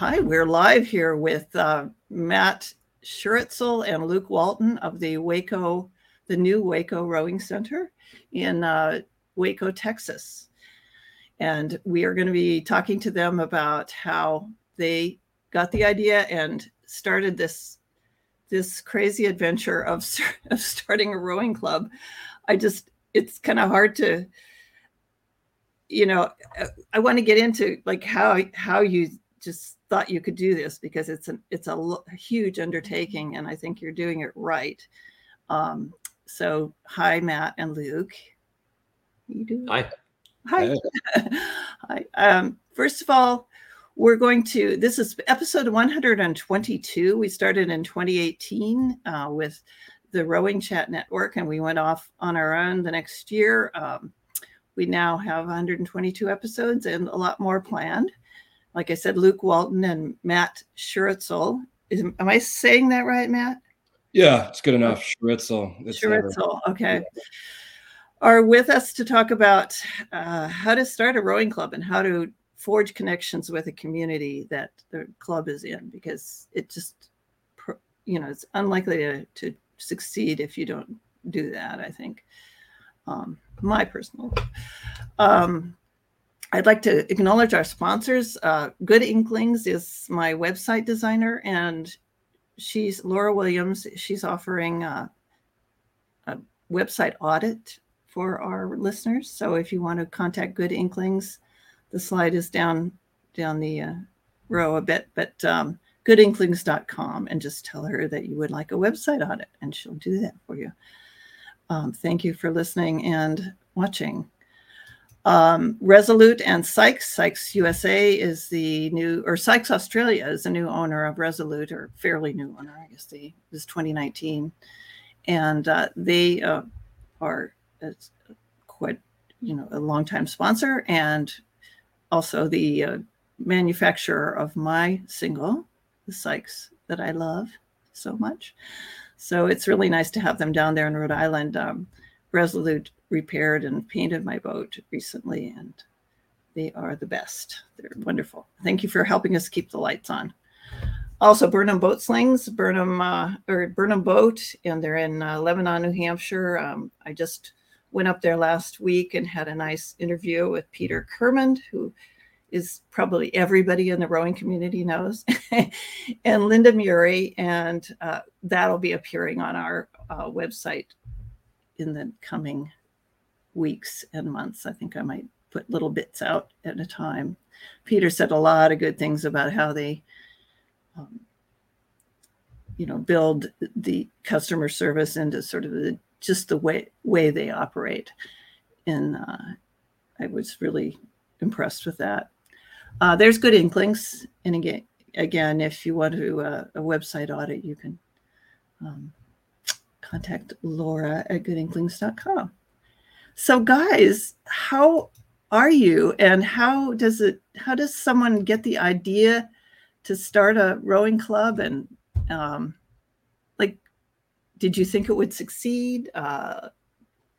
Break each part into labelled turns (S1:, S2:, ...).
S1: Hi, we're live here with uh, Matt Schuritzel and Luke Walton of the Waco, the new Waco Rowing Center in uh, Waco, Texas. And we are going to be talking to them about how they got the idea and started this this crazy adventure of, of starting a rowing club. I just it's kind of hard to you know I want to get into like how how you just thought you could do this because it's an it's a, l- huge undertaking and I think you're doing it right. Um, so hi Matt and Luke.
S2: You do. Hi.
S1: Hi. Hi. Um, first of all, we're going to, this is episode 122. We started in 2018 uh, with the Rowing Chat Network, and we went off on our own the next year. Um, we now have 122 episodes and a lot more planned. Like I said, Luke Walton and Matt Schuritzel. Is, am I saying that right, Matt?
S3: Yeah, it's good enough. Schuritzel.
S1: Schuritzel. Okay. Are with us to talk about uh, how to start a rowing club and how to forge connections with a community that the club is in because it just you know it's unlikely to, to succeed if you don't do that i think um, my personal um, i'd like to acknowledge our sponsors uh, good inklings is my website designer and she's laura williams she's offering uh, a website audit for our listeners so if you want to contact good inklings the slide is down down the uh, row a bit, but um, goodinklings.com and just tell her that you would like a website audit and she'll do that for you. Um, thank you for listening and watching. Um, Resolute and Sykes, Sykes USA is the new, or Sykes Australia is the new owner of Resolute, or fairly new owner, I guess they is 2019. And uh, they uh, are quite, you know, a longtime sponsor and also the uh, manufacturer of my single, the Sykes, that I love so much. So it's really nice to have them down there in Rhode Island. Um, Resolute repaired and painted my boat recently, and they are the best. They're wonderful. Thank you for helping us keep the lights on. Also, Burnham Boat Slings, Burnham uh, or Burnham Boat, and they're in uh, Lebanon, New Hampshire. Um, I just went up there last week and had a nice interview with Peter Kermond, who is probably everybody in the rowing community knows, and Linda Murray, and uh, that'll be appearing on our uh, website in the coming weeks and months. I think I might put little bits out at a time. Peter said a lot of good things about how they, um, you know, build the customer service into sort of the just the way way they operate. And uh, I was really impressed with that. Uh, there's good inklings, and again, again, if you want to uh, a website audit, you can um, contact Laura at goodinklings.com. So, guys, how are you, and how does it? How does someone get the idea to start a rowing club and um, like did you think it would succeed? Uh,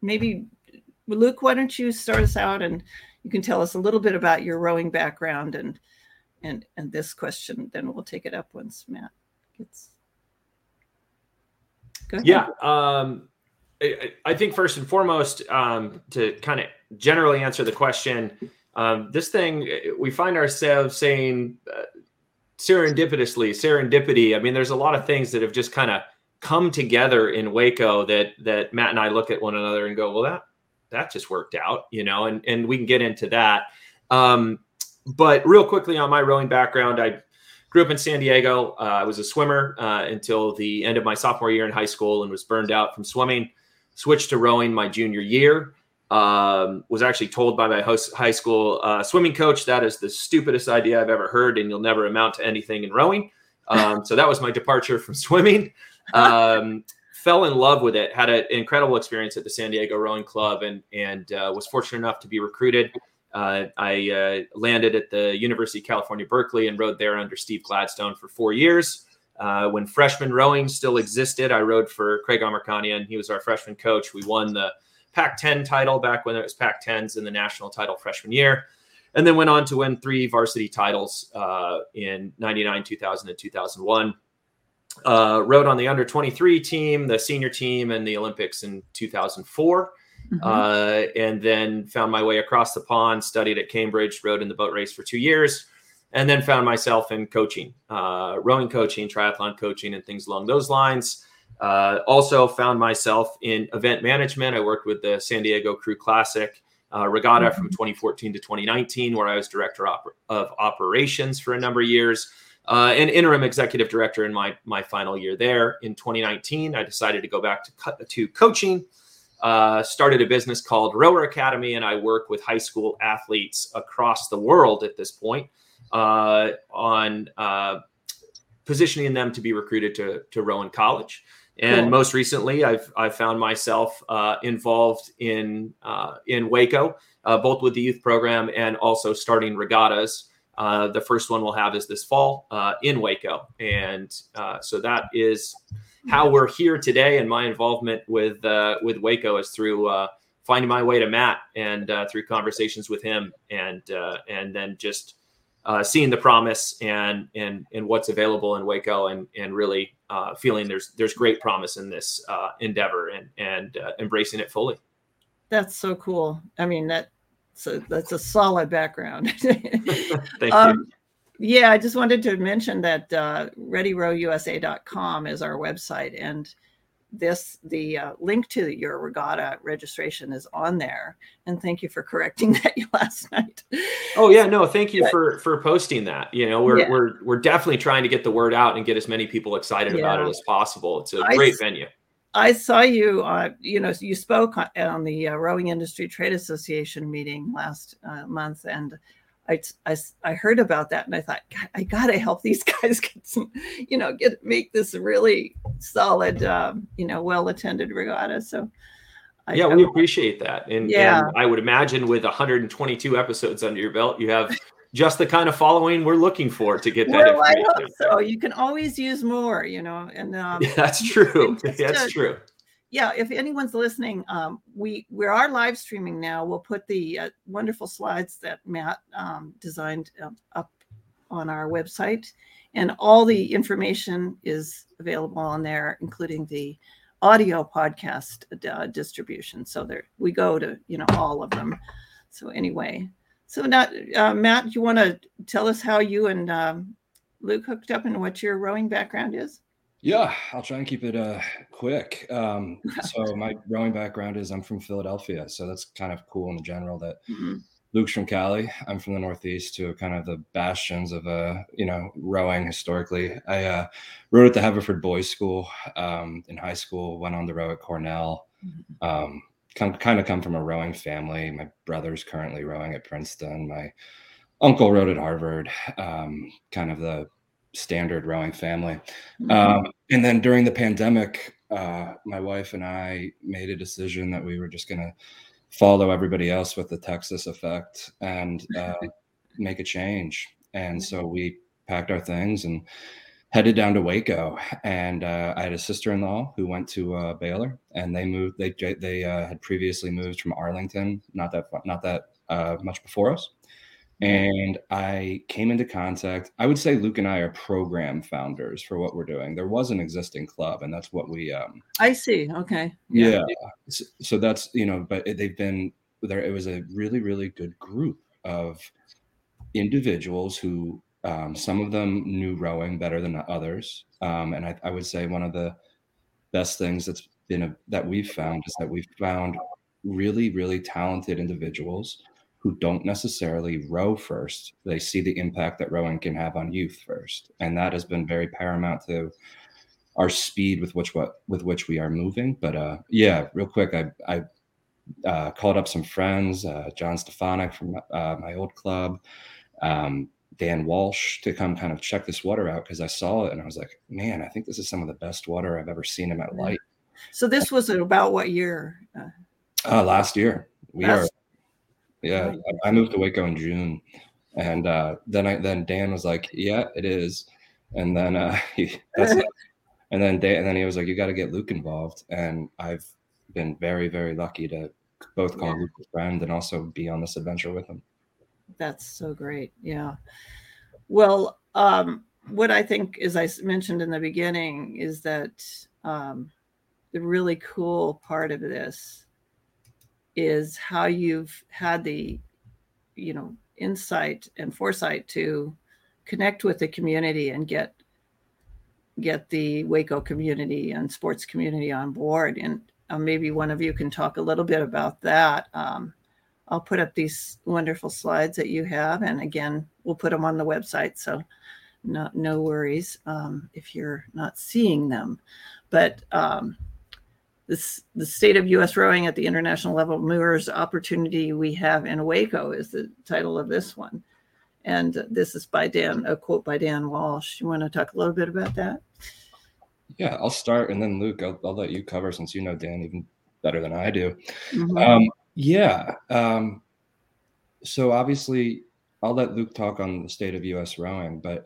S1: maybe, Luke, why don't you start us out and you can tell us a little bit about your rowing background and and and this question. Then we'll take it up once Matt gets.
S2: Yeah, um, I, I, think first and foremost, um, to kind of generally answer the question, um, this thing we find ourselves saying uh, serendipitously, serendipity. I mean, there's a lot of things that have just kind of come together in Waco that that Matt and I look at one another and go, well, that that just worked out, you know, and and we can get into that. Um, but real quickly on my rowing background, I grew up in San Diego. Uh, I was a swimmer uh, until the end of my sophomore year in high school and was burned out from swimming. Switched to rowing my junior year. Um, was actually told by my host, high school uh, swimming coach that is the stupidest idea I've ever heard, and you'll never amount to anything in rowing. Um, so that was my departure from swimming um, fell in love with it. Had an incredible experience at the San Diego Rowing Club, and and uh, was fortunate enough to be recruited. Uh, I uh, landed at the University of California, Berkeley, and rowed there under Steve Gladstone for four years. Uh, when freshman rowing still existed, I rowed for Craig Amerkhanian. He was our freshman coach. We won the Pac-10 title back when it was Pac-10s and the national title freshman year. and then went on to win three varsity titles uh, in 99 2000 and 2001 uh, rode on the under 23 team the senior team and the olympics in 2004 mm-hmm. uh, and then found my way across the pond studied at cambridge rode in the boat race for two years and then found myself in coaching uh, rowing coaching triathlon coaching and things along those lines uh, also found myself in event management i worked with the san diego crew classic uh, regatta mm-hmm. from 2014 to 2019, where I was director op- of operations for a number of years, uh, and interim executive director in my my final year there. In 2019, I decided to go back to to coaching. Uh, started a business called Rower Academy, and I work with high school athletes across the world at this point uh, on uh, positioning them to be recruited to to row in college. And cool. most recently, I've I've found myself uh, involved in uh, in Waco, uh, both with the youth program and also starting regattas. Uh, the first one we'll have is this fall uh, in Waco, and uh, so that is how we're here today. And my involvement with with Waco is through finding my way to Matt and through conversations with him, and and then just uh, seeing the promise and and and what's available in Waco and and really uh, feeling there's there's great promise in this uh, endeavor and and uh, embracing it fully.
S1: That's so cool. I mean that so that's a solid background.
S2: Thank um, you.
S1: Yeah, I just wanted to mention that uh, ReadyRowUSA.com is our website, and this the uh, link to your regatta registration is on there and thank you for correcting that last night
S2: oh yeah no thank you for for posting that you know we're yeah. we're we're definitely trying to get the word out and get as many people excited yeah. about it as possible it's a great venue
S1: i saw you uh, you know you spoke on the uh, rowing industry trade association meeting last uh, month and I, I, I heard about that and I thought, I gotta help these guys get some, you know, get make this really solid, um, you know, well attended regatta. So,
S2: I, yeah, we appreciate that, and yeah, and I would imagine with 122 episodes under your belt, you have just the kind of following we're looking for to get that. Well,
S1: so. You can always use more, you know, and um,
S2: yeah, that's true. That's to, true
S1: yeah, if anyone's listening, um, we we are live streaming now. We'll put the uh, wonderful slides that Matt um, designed uh, up on our website, and all the information is available on there, including the audio podcast uh, distribution. So there we go to you know all of them. So anyway, so now uh, Matt, you want to tell us how you and um, Luke hooked up and what your rowing background is?
S3: Yeah, I'll try and keep it uh, quick. Um, so my rowing background is I'm from Philadelphia, so that's kind of cool in the general. That mm-hmm. Luke's from Cali. I'm from the Northeast, to kind of the bastions of uh, you know rowing historically. I uh, rowed at the Haverford Boys School um, in high school. Went on to row at Cornell. Mm-hmm. Um, come, kind of come from a rowing family. My brother's currently rowing at Princeton. My uncle rowed at Harvard. Um, kind of the standard rowing family. Mm-hmm. Um, and then during the pandemic, uh, my wife and I made a decision that we were just going to follow everybody else with the Texas effect and uh, make a change. And so we packed our things and headed down to Waco. And uh, I had a sister-in-law who went to uh, Baylor, and they moved. They they uh, had previously moved from Arlington, not that not that uh, much before us and I came into contact. I would say Luke and I are program founders for what we're doing. There was an existing club, and that's what we. Um,
S1: I see. Okay.
S3: Yeah. yeah. So that's you know, but they've been there. It was a really, really good group of individuals who, um, some of them knew rowing better than others, um, and I, I would say one of the best things that's been a, that we've found is that we've found really, really talented individuals who don't necessarily row first. They see the impact that rowing can have on youth first, and that has been very paramount to our speed with which what with which we are moving. But uh, yeah, real quick, I I uh, called up some friends, uh, John Stefanik from uh, my old club, um, Dan Walsh to come kind of check this water out because I saw it and I was like, man, I think this is some of the best water I've ever seen in my life.
S1: So this was about what year?
S3: Uh, last year. We last- are yeah, I moved to Waco in June, and uh, then I then Dan was like, "Yeah, it is," and then uh, he, and then Dan, and then he was like, "You got to get Luke involved," and I've been very very lucky to both call yeah. Luke a friend and also be on this adventure with him.
S1: That's so great. Yeah. Well, um, what I think, as I mentioned in the beginning, is that um, the really cool part of this is how you've had the, you know, insight and foresight to connect with the community and get get the Waco community and sports community on board. And uh, maybe one of you can talk a little bit about that. Um, I'll put up these wonderful slides that you have, and again, we'll put them on the website. So, no, no worries um, if you're not seeing them. But um, this, the state of U.S. rowing at the international level mirrors opportunity we have in Waco is the title of this one. And this is by Dan, a quote by Dan Walsh. You want to talk a little bit about that?
S3: Yeah, I'll start, and then Luke, I'll, I'll let you cover since you know Dan even better than I do. Mm-hmm. Um, yeah. Um, so obviously, I'll let Luke talk on the state of U.S. rowing, but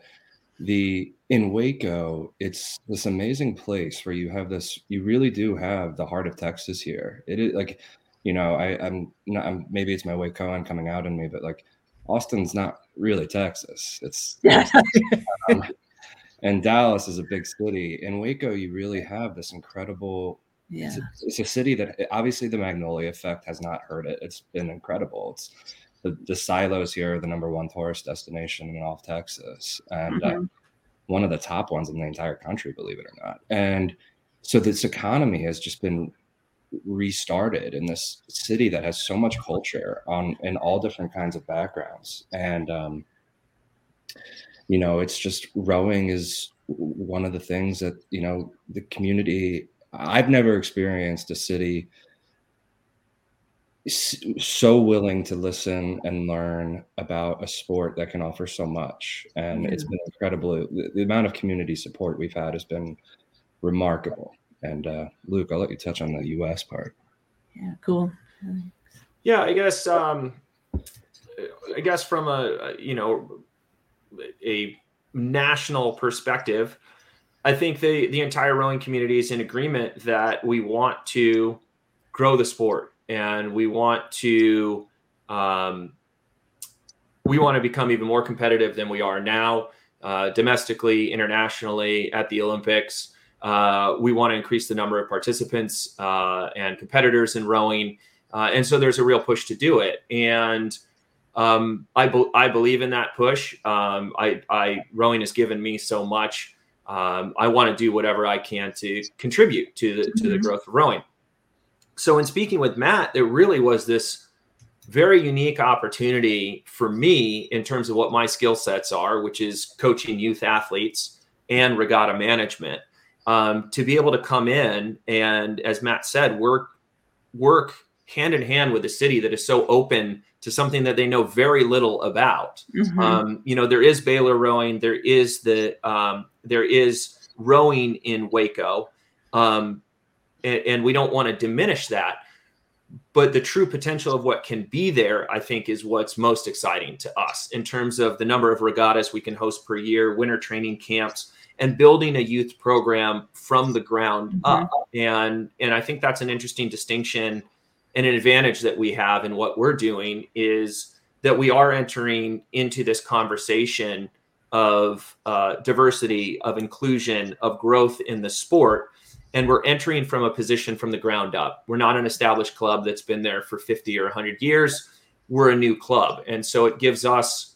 S3: the in Waco, it's this amazing place where you have this. You really do have the heart of Texas here. It is like, you know, I, I'm not. I'm, maybe it's my Wacoan coming out in me, but like, Austin's not really Texas. It's, um, and Dallas is a big city. In Waco, you really have this incredible
S1: yeah.
S3: It's a, it's, a, city that obviously the Magnolia effect has not hurt it. It's been incredible. It's the, the silos here are the number one tourist destination in all of Texas and uh, mm-hmm. uh, one of the top ones in the entire country, believe it or not. And so this economy has just been restarted in this city that has so much culture on in all different kinds of backgrounds. And, um, you know, it's just rowing is one of the things that, you know, the community I've never experienced a city so willing to listen and learn about a sport that can offer so much. And yeah. it's been incredible. The, the, amount of community support we've had has been remarkable. And uh, luke i'll let you touch on the us part.
S1: Yeah cool.
S2: Yeah i guess um i guess from a you know a national perspective I think the the entire rowing community is in agreement that we want to grow the sport and we want to um, we want to become even more competitive than we are now, uh, domestically, internationally, at the Olympics. Uh, we want to increase the number of participants uh, and competitors in rowing, uh, and so there's a real push to do it. And um, I, be- I believe in that push. Um, I, I rowing has given me so much um, I want to do whatever I can to contribute to the mm-hmm. to the mm-hmm. growth of rowing. So in speaking with Matt, there really was this very unique opportunity for me in terms of what my skill sets are, which is coaching youth athletes and regatta management, um, to be able to come in and, as Matt said, work work hand in hand with a city that is so open to something that they know very little about. Mm-hmm. Um, you know, there is Baylor rowing, there is the um, there is rowing in Waco, um, and, and we don't want to diminish that. But the true potential of what can be there, I think, is what's most exciting to us in terms of the number of regattas we can host per year, winter training camps, and building a youth program from the ground mm-hmm. up. And and I think that's an interesting distinction and an advantage that we have in what we're doing is that we are entering into this conversation of uh, diversity, of inclusion, of growth in the sport. And we're entering from a position from the ground up. We're not an established club that's been there for 50 or 100 years. We're a new club. And so it gives us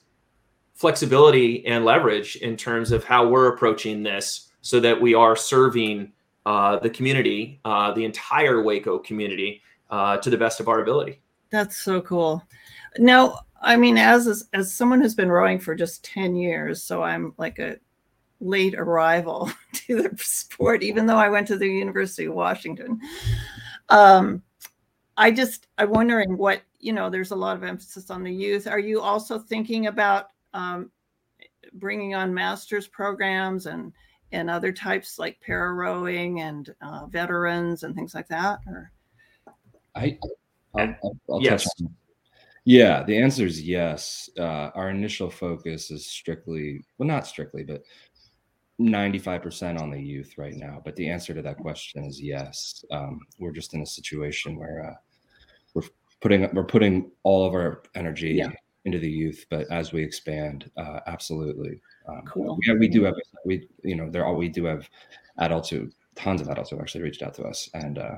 S2: flexibility and leverage in terms of how we're approaching this so that we are serving uh, the community, uh, the entire Waco community, uh, to the best of our ability.
S1: That's so cool. Now, I mean, as as someone who's been rowing for just ten years, so I'm like a late arrival to the sport, even though I went to the University of Washington. Um, I just I'm wondering what you know. There's a lot of emphasis on the youth. Are you also thinking about um, bringing on master's programs and and other types like para rowing and uh, veterans and things like that? Or
S3: I, I'll, I'll, I'll yes. touch on. Yeah, the answer is yes. Uh, our initial focus is strictly, well, not strictly, but 95% on the youth right now. But the answer to that question is yes. Um, we're just in a situation where uh, we're putting we're putting all of our energy yeah. into the youth, but as we expand, uh, absolutely. Um,
S1: Cool.
S3: Yeah, we do have we you know there are we do have adults who tons of adults who actually reached out to us, and uh,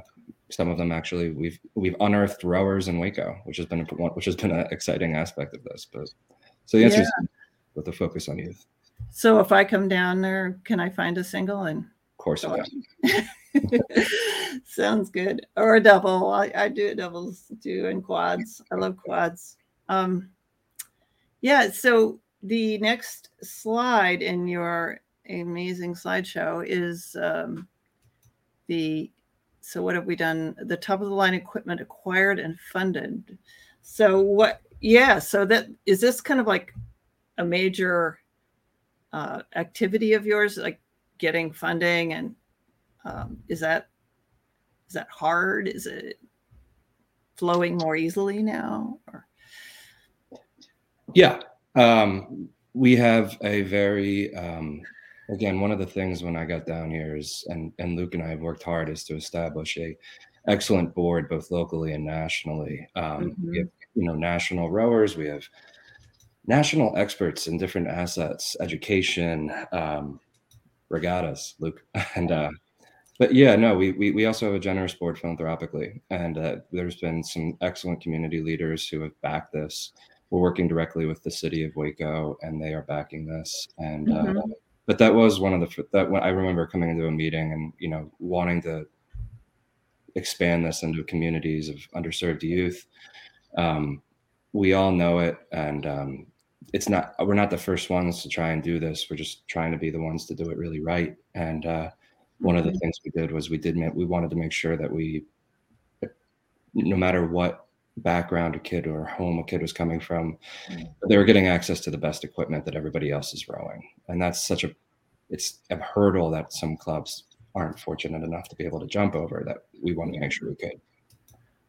S3: some of them actually we've we've unearthed rowers in Waco, which has been a, which has been an exciting aspect of this. But so the answer
S1: Yeah.
S3: is with the focus on youth.
S1: So if I come down there, can I find a single and
S3: Of course.
S1: Sounds good. Or a double. I, I do doubles too and quads. I love quads. Um, yeah. So the next slide in your amazing slideshow is um, the. So what have we done? The top of the line equipment acquired and funded. So what? Yeah. So that is this kind of like a major uh, activity of yours, like getting funding and um, is that is that hard is it flowing more easily now or
S3: Yeah. Um, we have a very, um, again, one of the things when I got down here is, and, and Luke and I have worked hard is to establish a excellent board, both locally and nationally. Um, We have, you know, national rowers, we have national experts in different assets, education, um, regattas, Luke. And, uh, but yeah, no, we, we, we also have a generous board philanthropically. And uh, there's been some excellent community leaders who have backed this we're working directly with the city of Waco, and they are backing this. And uh,
S1: Mhm.
S3: But that was one of the that when I remember coming into a meeting and you know wanting to expand this into communities of underserved youth. Um, we all know it, and um, it's not we're not the first ones to try and do this. We're just trying to be the ones to do it really right. And uh, one of the things we did was we did ma- we wanted to make sure that we, no matter what background a kid or home a kid was coming from,
S1: Mm.
S3: they were getting access to the best equipment that everybody else is rowing, and that's such a it's a hurdle that some clubs aren't fortunate enough to be able to jump over that we want to make sure we could.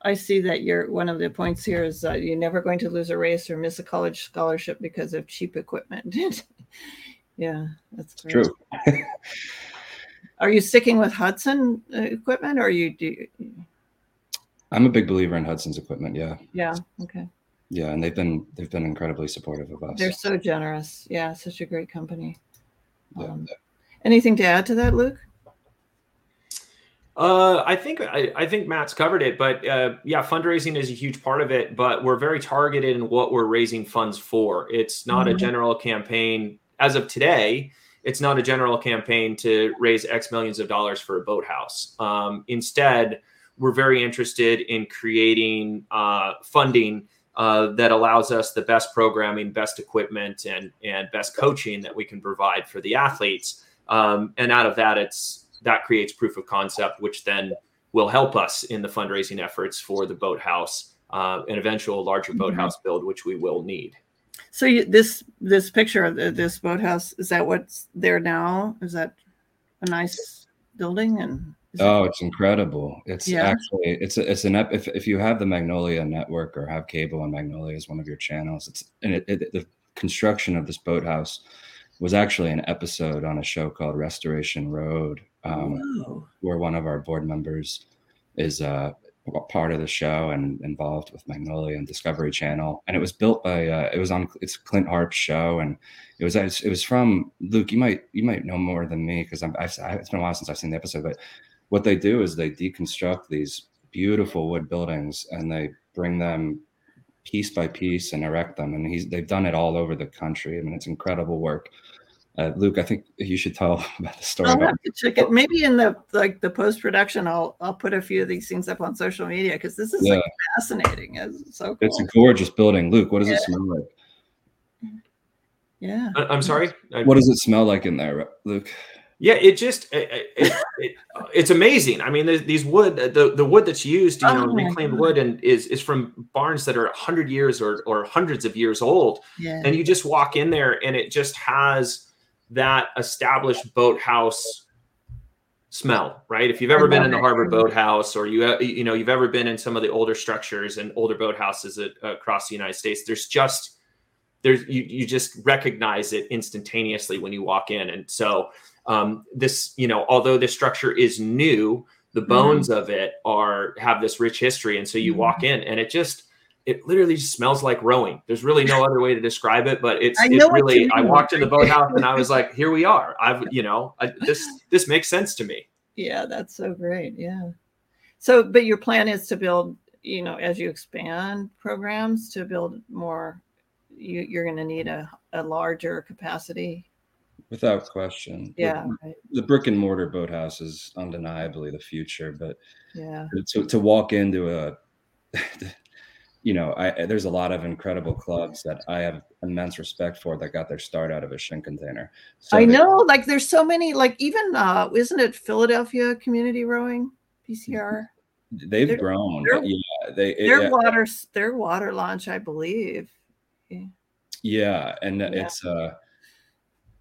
S1: i see that you're one of the points here is uh, you're never going to lose a race or miss a college scholarship because of cheap equipment yeah that's.
S3: True.
S1: are you sticking with hudson uh, equipment or you do
S3: I'm a big believer in Hudson's equipment. Yeah,
S1: yeah okay
S3: yeah, and they've been they've been incredibly supportive of us.
S1: they're so generous yeah such a great company
S3: Yeah.
S1: um, anything to add to that luke
S2: Uh, I think I, I think Matt's covered it, but uh, yeah, fundraising is a huge part of it. But we're very targeted in what we're raising funds for. It's not a
S1: Mhm.
S2: general campaign as of today. It's not a general campaign to raise X millions of dollars for a boathouse. Um, instead, we're very interested in creating uh, funding uh, that allows us the best programming, best equipment, and and best coaching that we can provide for the athletes. Um, and out of that, it's that creates proof of concept, which then will help us in the fundraising efforts for the boathouse, uh, an eventual larger
S1: Mhm.
S2: boathouse build, which we will need.
S1: So you, this this picture of the, this boathouse is that what's there now? Is that a nice building? And
S3: Oh, it's incredible! It's
S1: Yeah.
S3: actually it's a, it's an ep- if if you have the Magnolia network or have cable on Magnolia as one of your channels, it's and it, it, the construction of this boathouse was actually an episode on a show called Restoration Road, um, where one of our board members is uh, a part of the show and involved with Magnolia and Discovery Channel. And it was built by uh, it was on it's Clint Harp's show, and it was it was from Luke. You might you might know more than me because I'm I've, it's been a while since I've seen the episode. But what they do is they deconstruct these beautiful wood buildings and they bring them piece by piece and erect them. And he's they've done it all over the country. I mean, it's incredible work. Uh, Luke, I think you should tell about the story.
S1: I'll
S3: about
S1: have to check it. Maybe in the like the post production, I'll I'll put a few of these things up on social media because this is
S3: Yeah.
S1: like fascinating. It's so cool.
S3: It's a gorgeous building. Luke, what does
S1: Yeah.
S3: it smell like?
S1: yeah.
S2: I- I'm sorry. I-
S3: What does it smell like in there, Luke?
S2: Yeah, it just it, it, it, it's amazing. I mean, these wood the, the wood that's used, you know,
S1: Oh
S2: reclaimed
S1: God.
S2: wood, and is is from barns that are hundred years or or hundreds of years old.
S1: Yeah.
S2: and you just walk in there and it just has that established boathouse smell right if you've ever been in the harbor boathouse or you uh, you know you've ever been in some of the older structures and older boathouses at, across the united states there's just there's you, you just recognize it instantaneously when you walk in and so um, this you know although this structure is new the bones of it are have this rich history and so you walk in and it just it literally just smells like rowing. There's really no other way to describe it, but it's, it's really. I walked in the boathouse and I was like, "Here we are." I've you know I, this this makes sense to me.
S1: Yeah, that's so great. Yeah. So, but your plan is to build, you know, as you expand programs to build more. You, you're going to need a, a larger capacity
S3: without question.
S1: Yeah,
S3: the, the, brick and mortar boathouse is undeniably the future, but
S1: yeah,
S3: to to walk into a you know, I, there's a lot of incredible clubs that I have immense respect for that got their start out of a shin container.
S1: So I they, know, like there's so many, like even uh, isn't it Philadelphia Community Rowing PCR?
S3: They've grown. Yeah, they
S1: their
S3: yeah.
S1: water their water launch, I believe.
S3: Yeah, yeah and yeah. it's uh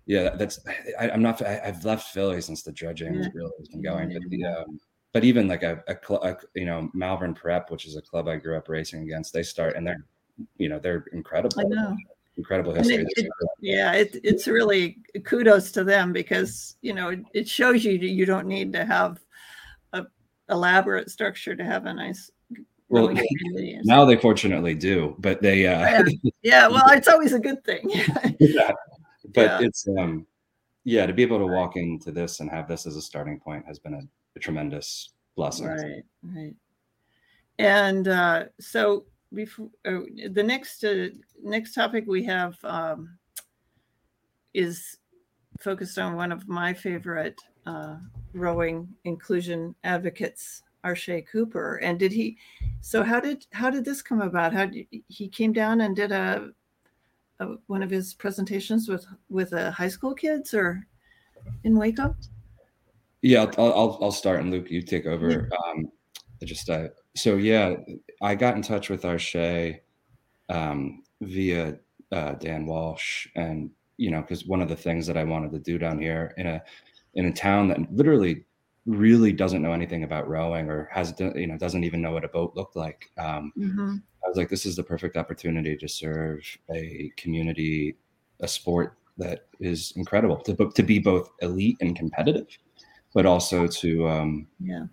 S3: yeah, that's I, am not I, have left Philly since the dredging yeah. really has been going, but the um but even like a, a, a, you know Malvern Prep, which is a club I grew up racing against, they start and they're you know they're incredible.
S1: I know.
S3: Incredible history.
S1: It, it, yeah, it, it's really kudos to them because you know it, shows you you don't need to have a elaborate structure to have a nice.
S3: Well, now they fortunately do, but they. Uh,
S1: yeah. yeah, well, it's always a good thing.
S3: yeah, but yeah. it's um, yeah, to be able to walk into this and have this as a starting point has been a a tremendous blessing.
S1: Right, right. And uh, so before uh, the next uh, next topic we have um, is focused on one of my favorite uh, rowing inclusion advocates, Arshay Cooper. And did he? So how did how did this come about? How did he came down and did a, a one of his presentations with with uh, high school kids or in Waco?
S3: Yeah, I'll, I'll, I'll start and Luke, you take over. Um, just uh, so yeah, I got in touch with Arshay um, via uh, Dan Walsh, and you know, because one of the things that I wanted to do down here in a in a town that literally really doesn't know anything about rowing or has you know doesn't even know what a boat looked like. Um, mm-hmm. I was like, this is the perfect opportunity to serve a community, a sport that is incredible to to be both elite and competitive but also to um,
S1: yeah.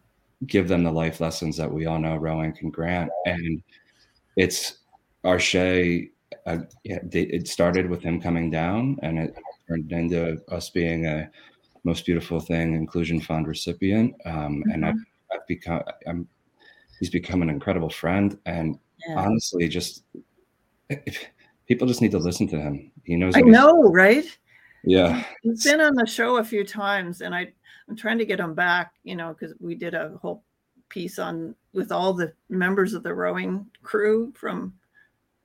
S3: give them the life lessons that we all know rowing can grant. And it's Arshay. Uh, it started with him coming down, and it turned into us being a most beautiful thing inclusion fund recipient. Um, mm-hmm. And I've, I've, become, I'm, he's become an incredible friend. And yeah. honestly, just people just need to listen to him. He knows.
S1: I know, right?
S3: Yeah,
S1: he's been on the show a few times, and I I'm trying to get him back, you know, because we did a whole piece on with all the members of the rowing crew from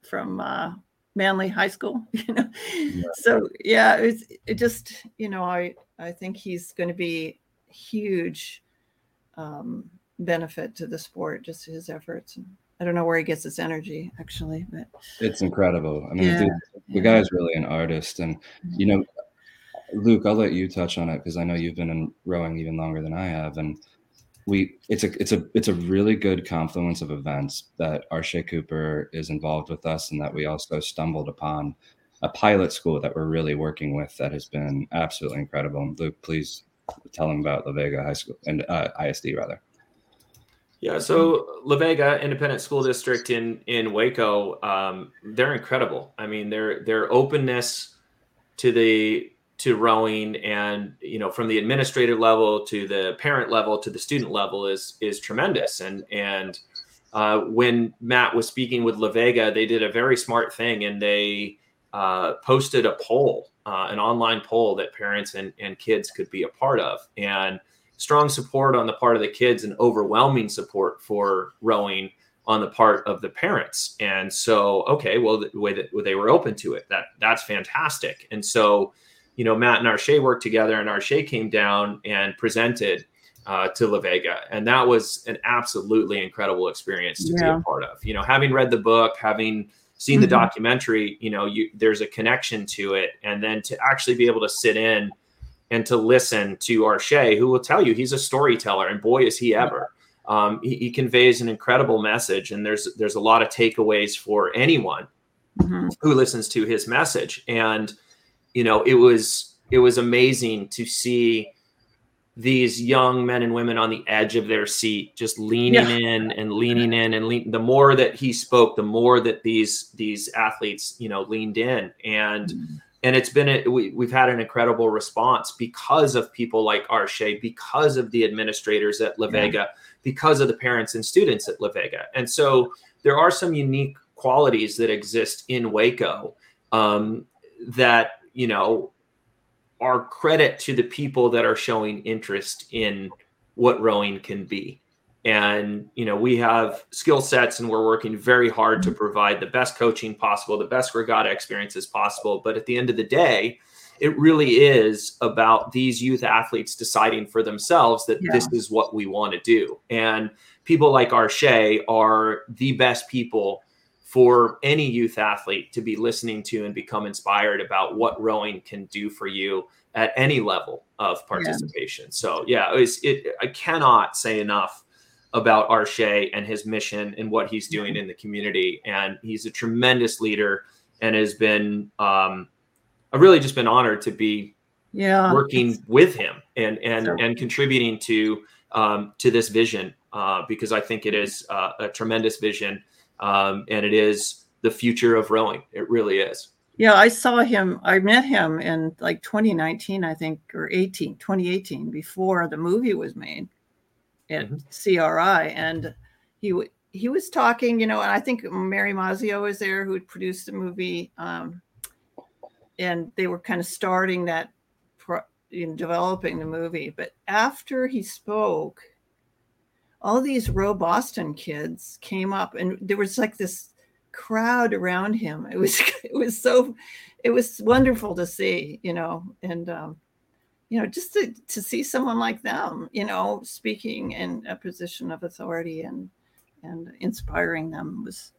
S1: from uh, Manley High School, you know. Yeah. So yeah, it's it just you know I I think he's going to be huge um, benefit to the sport, just his efforts. And I don't know where he gets his energy actually, but
S3: it's incredible. I mean, yeah. the, the yeah. guy is really an artist, and mm-hmm. you know, Luke, I'll let you touch on it because I know you've been in rowing even longer than I have, and we it's a it's a it's a really good confluence of events that Arshay Cooper is involved with us, and that we also stumbled upon a pilot school that we're really working with that has been absolutely incredible. And Luke, please tell them about La Vega High School and uh, ISD rather.
S2: Yeah, so La Vega Independent School District in in Waco, um, they're incredible. I mean, their their openness to the to rowing and you know from the administrative level to the parent level to the student level is is tremendous and and uh, when Matt was speaking with La Vega, they did a very smart thing and they uh, posted a poll, uh, an online poll that parents and, and kids could be a part of. And strong support on the part of the kids and overwhelming support for rowing on the part of the parents. And so, okay, well, the way that they were open to it, that that's fantastic. And so, you know, Matt and Arshay worked together, and Arshay came down and presented uh, to La Vega, and that was an absolutely incredible experience to yeah. be a part of. You know, having read the book, having seen mm-hmm. the documentary, you know, you there's a connection to it, and then to actually be able to sit in and to listen to Arshay, who will tell you he's a storyteller, and boy is he ever. Um, he, he, conveys an incredible message, and there's there's a lot of takeaways for anyone mm-hmm. who listens to his message, and you know, it was it was amazing to see these young men and women on the edge of their seat, just leaning yeah. in and leaning in and lean, the more that he spoke, the more that these these athletes, you know, leaned in and. Mm-hmm. And it's been a, we, we've had an incredible response because of people like Arshay, because of the administrators at La Vega, yeah. because of the parents and students at La Vega. And so there are some unique qualities that exist in Waco um, that you know are credit to the people that are showing interest in what rowing can be and you know we have skill sets and we're working very hard to mm-hmm. provide the best coaching possible the best regatta experiences possible but at the end of the day it really is about these youth athletes deciding for themselves that yeah. this is what we want to do and people like Arshay are the best people for any youth athlete to be listening to and become inspired about what rowing can do for you at any level of participation. Yeah. So yeah, it was, it, I cannot say enough about Arshay and his mission and what he's doing in the community. And he's a tremendous leader and has been, um, I've really just been honored to be
S1: yeah,
S2: working with him and, and, so. and contributing to, um, to this vision uh, because I think it is uh, a tremendous vision um, and it is the future of rowing. It really is.
S1: Yeah, I saw him. I met him in like 2019, I think, or 18, 2018, before the movie was made at mm-hmm. CRI, and he he was talking, you know, and I think Mary Mazzio was there who produced the movie, um, and they were kind of starting that, pro, in developing the movie. But after he spoke, all these Row Boston kids came up, and there was like this crowd around him. It was it was so it was wonderful to see, you know, and um, you know, just to, to see someone like them, you know, speaking in a position of authority and and inspiring them was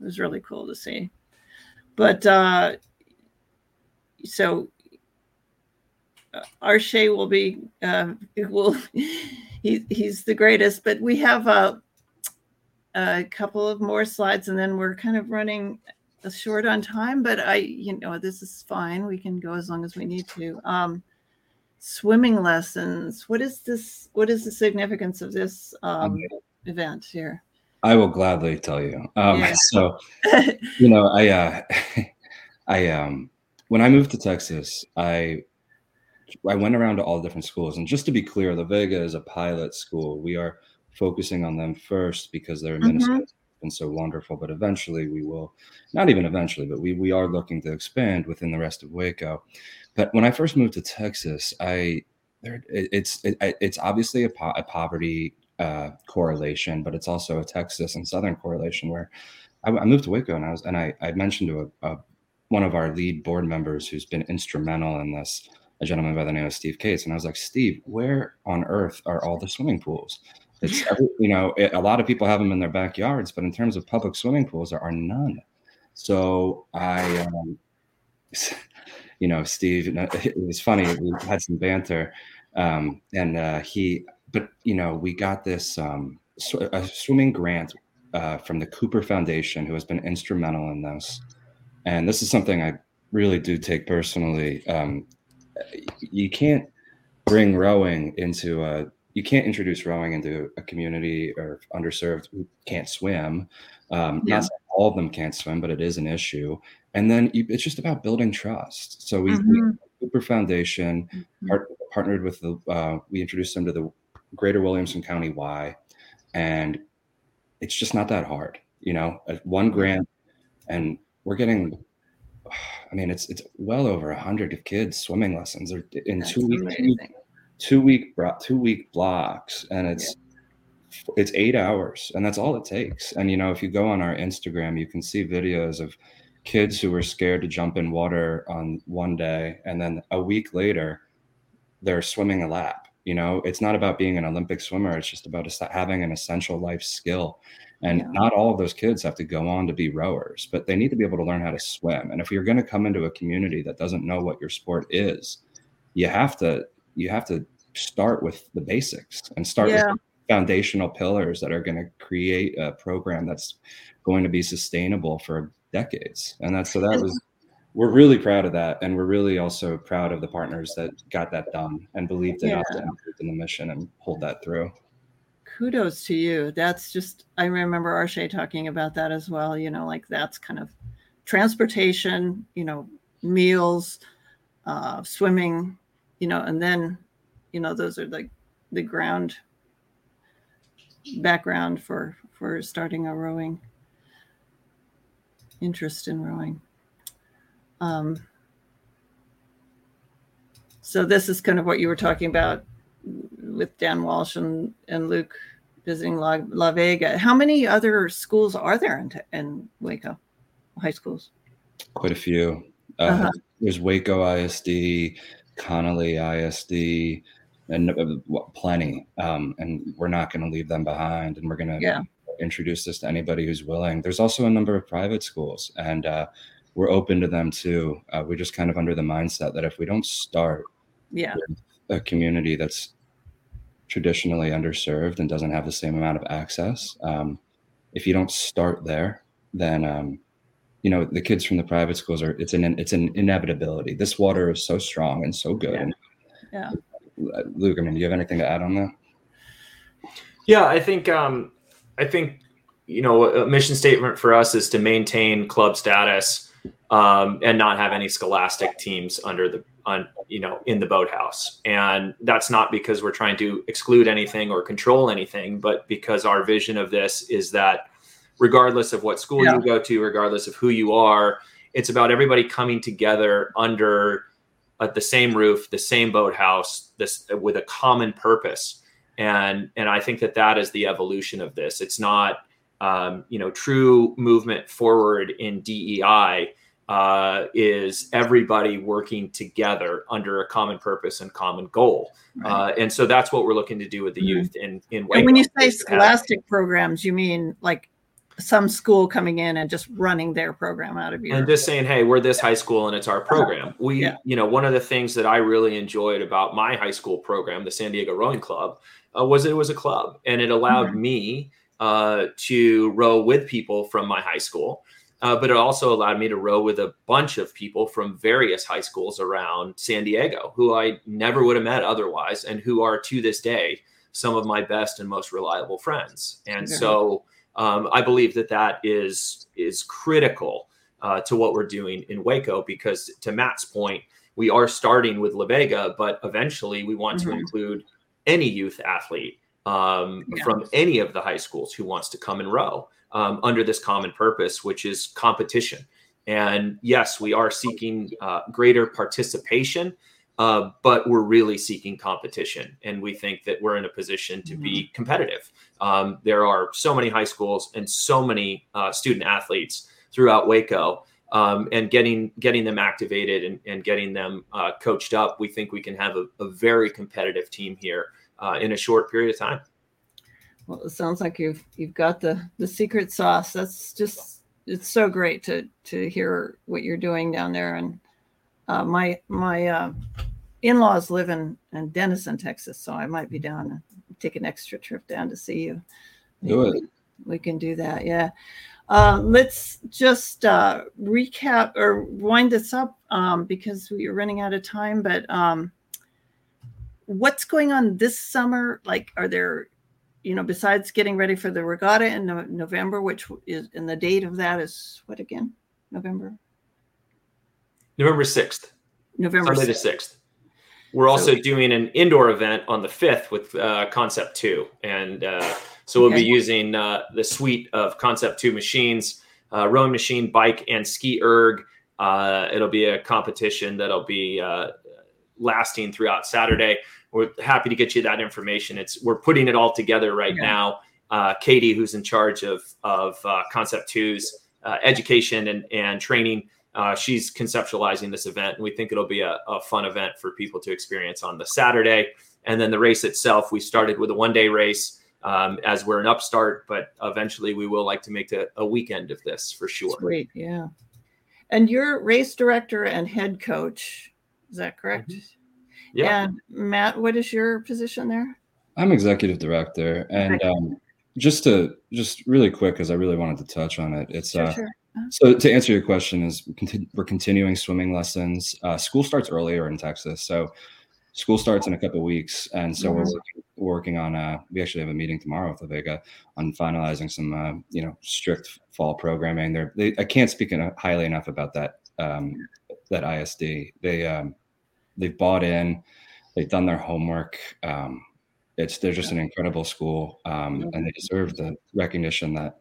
S1: was really cool to see. But uh, so uh, Arshay will be uh, will he, he's the greatest. But we have a, a couple of more slides, and then we're kind of running short on time. But I, you know, this is fine. We can go as long as we need to. Um, swimming lessons. What is this? What is the significance of this um, event here?
S3: I will gladly tell you. Um, yeah. So, you know, I, uh, I, um, when I moved to Texas, I I went around to all the different schools, and just to be clear, La Vega is a pilot school. We are focusing on them first because their administration mm-hmm. Been so wonderful. But eventually, we will not even eventually, but we we are looking to expand within the rest of Waco. But when I first moved to Texas, I there it's it, it's obviously a, po- a poverty uh, correlation, but it's also a Texas and Southern correlation where I, I, moved to Waco and I was and I, I mentioned to a, a, one of our lead board members who's been instrumental in this a gentleman by the name of Steve Cates, and I was like, Steve, where on earth are all the swimming pools? It's you know, a lot of people have them in their backyards, but in terms of public swimming pools, there are none. So I, um, you know, Steve, it was funny. We had some banter, um, and uh, he, but you know, we got this um, sw- a swimming grant uh, from the Cooper Foundation, who has been instrumental in this. And this is something I really do take personally. Um, you can't bring rowing into a you can't introduce rowing into a community or underserved who can't swim. Um, yeah. Not all of them can't swim, but it is an issue. And then you, it's just about building trust. So we, mm-hmm. we Cooper Foundation mm-hmm. part, partnered with the. Uh, we introduced them to the Greater Williamson County Y, and it's just not that hard. You know, one grant, and we're getting I mean, it's it's well over a hundred kids swimming lessons or in That's two weeks. two, two week two week blocks, and it's yeah. it's eight hours, and that's all it takes. And you know, if you go on our Instagram, you can see videos of kids who were scared to jump in water on one day, and then a week later, they're swimming a lap. You know, it's not about being an Olympic swimmer; it's just about having an essential life skill. And yeah. not all of those kids have to go on to be rowers, but they need to be able to learn how to swim. And if you're going to come into a community that doesn't know what your sport is, you have to you have to start with the basics and start yeah. with foundational pillars that are going to create a program that's going to be sustainable for decades. And that's so that was we're really proud of that, and we're really also proud of the partners that got that done and believed enough yeah. to in the mission and hold that through.
S1: Kudos to you. That's just I remember Arshay talking about that as well. You know, like that's kind of transportation. You know, meals, uh, swimming. You know, and then, you know, those are like the ground background for for starting a rowing interest in rowing. Um, so this is kind of what you were talking about with Dan Walsh and, and Luke visiting La, La Vega. How many other schools are there in, in Waco, high schools?
S3: Quite a few. Uh, uh-huh. There's Waco ISD, Connally ISD, and uh, plenty. Um, and we're not going to leave them behind. And we're going to yeah. introduce this to anybody who's willing. There's also a number of private schools, and uh, we're open to them too. Uh, we're just kind of under the mindset that if we don't start
S1: yeah.
S3: a community that's traditionally underserved and doesn't have the same amount of access, um, if you don't start there, then um, you know the kids from the private schools are it's an it's an inevitability. This water is so strong and so good.
S1: Yeah.
S3: yeah. Luke, I mean, do you have anything to add on that?
S2: Yeah, I think um, I think you know a mission statement for us is to maintain club status um, and not have any scholastic teams under the on you know in the boathouse and that's not because we're trying to exclude anything or control anything but because our vision of this is that regardless of what school yeah. you go to regardless of who you are it's about everybody coming together under uh, the same roof the same boathouse this with a common purpose and and i think that that is the evolution of this it's not um, you know true movement forward in dei uh, is everybody working together under a common purpose and common goal. Right. Uh, and so that's what we're looking to do with the mm-hmm. youth in in
S1: Waco. And when you say scholastic programs, you mean like some school coming in and just running their program out of you
S2: and just saying hey we're this high school and it's our program we yeah. you know one of the things that i really enjoyed about my high school program the san diego rowing club uh, was it was a club and it allowed mm-hmm. me uh, to row with people from my high school uh, but it also allowed me to row with a bunch of people from various high schools around San Diego who I never would have met otherwise, and who are to this day some of my best and most reliable friends. And so um, I believe that that is is critical uh, to what we're doing in Waco because, to Matt's point, we are starting with La Vega, but eventually we want mm-hmm. to include any youth athlete um, yeah. from any of the high schools who wants to come and row um, under this common purpose, which is competition. And yes, we are seeking uh, greater participation, uh, but we're really seeking competition. And we think that we're in a position to be mm-hmm. competitive. Um, there are so many high schools and so many uh, student athletes throughout Waco. Um, and getting getting them activated and, and getting them uh, coached up, we think we can have a, a very competitive team here uh, in a short period of time.
S1: Well, it sounds like you've you've got the the secret sauce. That's just it's so great to to hear what you're doing down there. And uh, my my uh, in-laws live in in Denison, Texas, so I might be down and take an extra trip down to see you.
S3: Do it.
S1: We, can do that. Yeah. Uh, let's just uh, recap or wind this up um, because we are running out of time. But um, what's going on this summer? Like, are there you know, besides getting ready for the regatta in no- November, which is, and the date of that is what again? November?
S2: November 6th.
S1: November
S2: Sunday 6th. the 6th. We're also so, doing an indoor event on the 5th with uh, Concept 2. And uh, so we'll okay. be using uh, the suite of Concept 2 machines, uh, rowing machine, bike, and ski erg. Uh, it'll be a competition that'll be uh, lasting throughout Saturday we're happy to get you that information. It's we're putting it all together right yeah. now. Uh, Katie, who's in charge of of uh, Concept Two's uh, education and and training, uh, she's conceptualizing this event, and we think it'll be a, a, fun event for people to experience on the Saturday. And then the race itself, we started with a one day race. Um, as we're an upstart, but eventually we will like to make a, a weekend of this for sure.
S1: Sweet, yeah. And you're race director and head coach, is that correct? Mm-hmm. Yeah. And Matt, what is your position there?
S3: I'm executive director, and um, just to just really quick, because I really wanted to touch on it. It's sure, uh, sure. So to answer your question is we're continuing swimming lessons. Uh, school starts earlier in Texas, so school starts in a couple weeks, and so we're working, working on. Uh, we actually have a meeting tomorrow with La Vega on finalizing some, uh, you know, strict fall programming. There, I can't speak highly enough about that um, that ISD. They um, they've bought in, they've done their homework. Um, it's they're just an incredible school, um, and they deserve the recognition that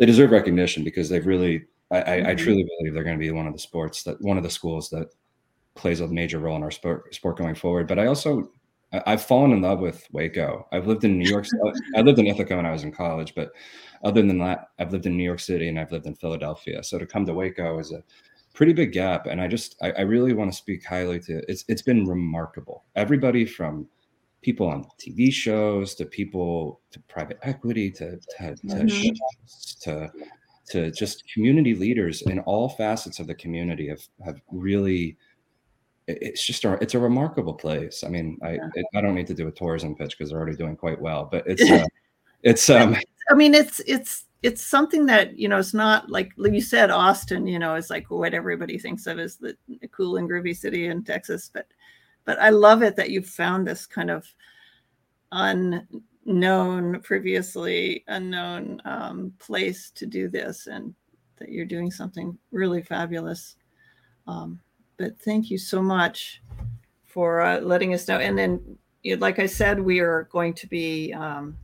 S3: they deserve recognition because they've really. I, I, I mm-hmm. truly believe they're going to be one of the sports that one of the schools that plays a major role in our sport sport going forward. But I also I've fallen in love with Waco. I've lived in New York. I lived in Ithaca when I was in college, but other than that, I've lived in New York City and I've lived in Philadelphia. So to come to Waco is a pretty big gap. And I just I, I really want to speak highly to it's it's been remarkable. Everybody from people on TV shows to people to private equity to to to, mm-hmm. to, to just community leaders in all facets of the community have have really it's just a it's a remarkable place. I mean, I yeah. it, I don't need to do a tourism pitch because they're already doing quite well, but it's uh, it's um.
S1: I mean, it's it's it's something that you know it's not like like you said austin you know is like what everybody thinks of as the cool and groovy city in texas but but i love it that you found this kind of unknown previously unknown um, place to do this and that you're doing something really fabulous um, but thank you so much for uh, letting us know and then like i said we are going to be um,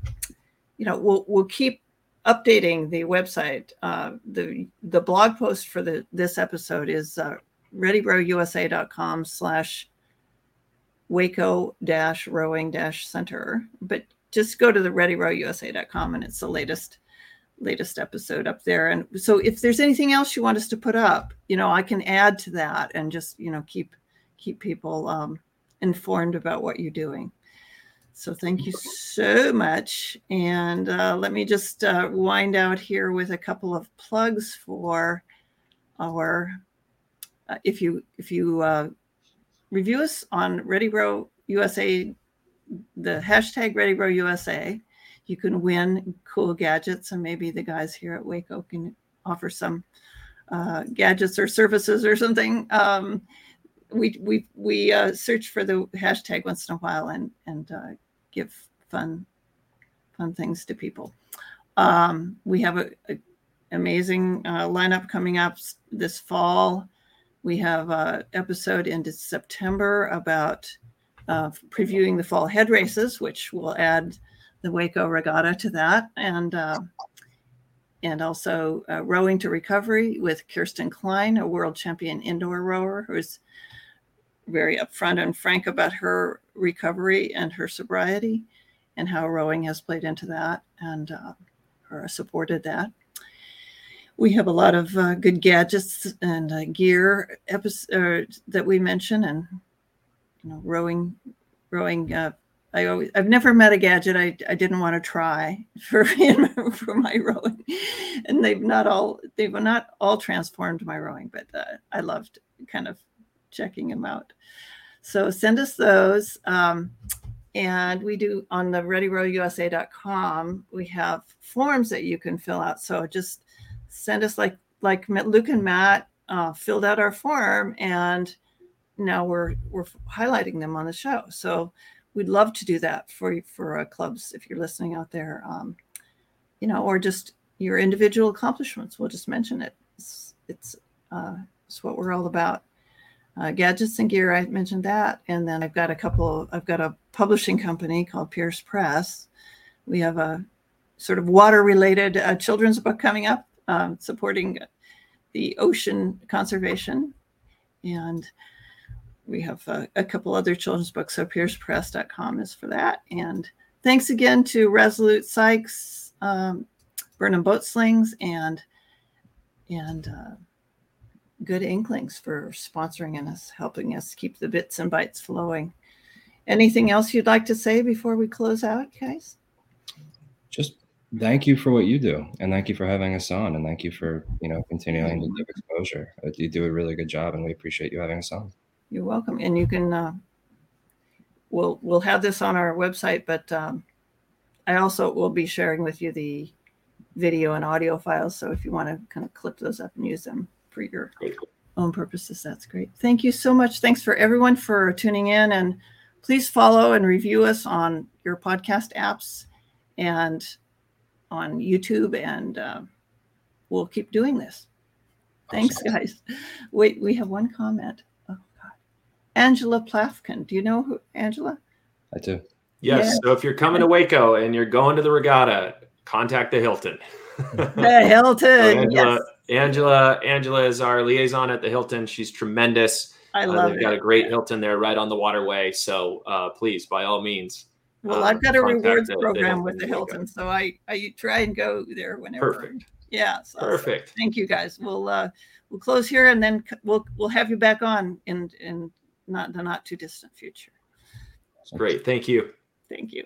S1: you know we'll we'll keep updating the website. Uh, the the blog post for the this episode is uh, readyrowusa.com slash Waco dash rowing dash center. But just go to the readyrowusa.com and it's the latest latest episode up there. And so if there's anything else you want us to put up, you know, I can add to that and just you know keep keep people um, informed about what you're doing. So thank you so much. And uh, let me just uh, wind out here with a couple of plugs for our. Uh, if you if you uh, review us on Ready Row USA, the hashtag Ready USA, you can win cool gadgets, and maybe the guys here at Waco can offer some uh, gadgets or services or something. Um, we we we uh, search for the hashtag once in a while and and uh, give fun fun things to people. Um, we have a, a amazing uh, lineup coming up this fall. We have an episode into September about uh, previewing the fall head races, which will add the Waco Regatta to that, and uh, and also uh, rowing to recovery with Kirsten Klein, a world champion indoor rower who's very upfront and frank about her recovery and her sobriety and how rowing has played into that and uh, or supported that. We have a lot of uh, good gadgets and uh, gear episodes that we mention, and you know, rowing, rowing. Uh, I always, I've never met a gadget I, I didn't want to try for for my rowing, and they've not all they've not all transformed my rowing, but uh, I loved kind of checking them out. So send us those. Um, and we do on the readyrowusa.com, we have forms that you can fill out. So just send us like like Luke and Matt uh, filled out our form and now we're we're highlighting them on the show. So we'd love to do that for for uh, clubs if you're listening out there, um, you know, or just your individual accomplishments. We'll just mention it. It's it's, uh, it's what we're all about uh, gadgets and gear. I mentioned that, and then I've got a couple. I've got a publishing company called Pierce Press. We have a sort of water-related uh, children's book coming up, um, supporting the ocean conservation, and we have a, a couple other children's books. So piercepress.com is for that. And thanks again to Resolute Sykes, um, Burnham Boat Slings, and and uh, good inklings for sponsoring and us helping us keep the bits and bytes flowing anything else you'd like to say before we close out guys
S3: just thank you for what you do and thank you for having us on and thank you for you know continuing to give exposure uh, you do a really good job and we appreciate you having us on
S1: you're welcome and you can uh, we'll we'll have this on our website but um, i also will be sharing with you the video and audio files. So if you want to kind of clip those up and use them for your own purposes, that's great. Thank you so much. Thanks for everyone for tuning in and please follow and review us on your podcast apps and on YouTube and uh, we'll keep doing this. Thanks, awesome. guys. Wait, we have one comment. Oh God, Angela Plafkin. Do you know who Angela?
S3: I do.
S2: Yes. Yeah. So if you're coming to Waco and you're going to the regatta, contact the Hilton.
S1: the Hilton. so Angela, yes.
S2: Angela, Angela is our liaison at the Hilton. She's tremendous.
S1: I uh, love uh,
S2: they've it. got a great Hilton there right on the waterway. So uh, please, by all means.
S1: Well, um, I've got a rewards program with the Hilton, so I I try and go there whenever.
S2: Perfect.
S1: Yeah.
S2: So, Perfect.
S1: Thank you, guys. We'll uh, we'll close here, and then we'll we'll have you back on in in not the not too distant future.
S2: Great. Thank you.
S1: Thank you.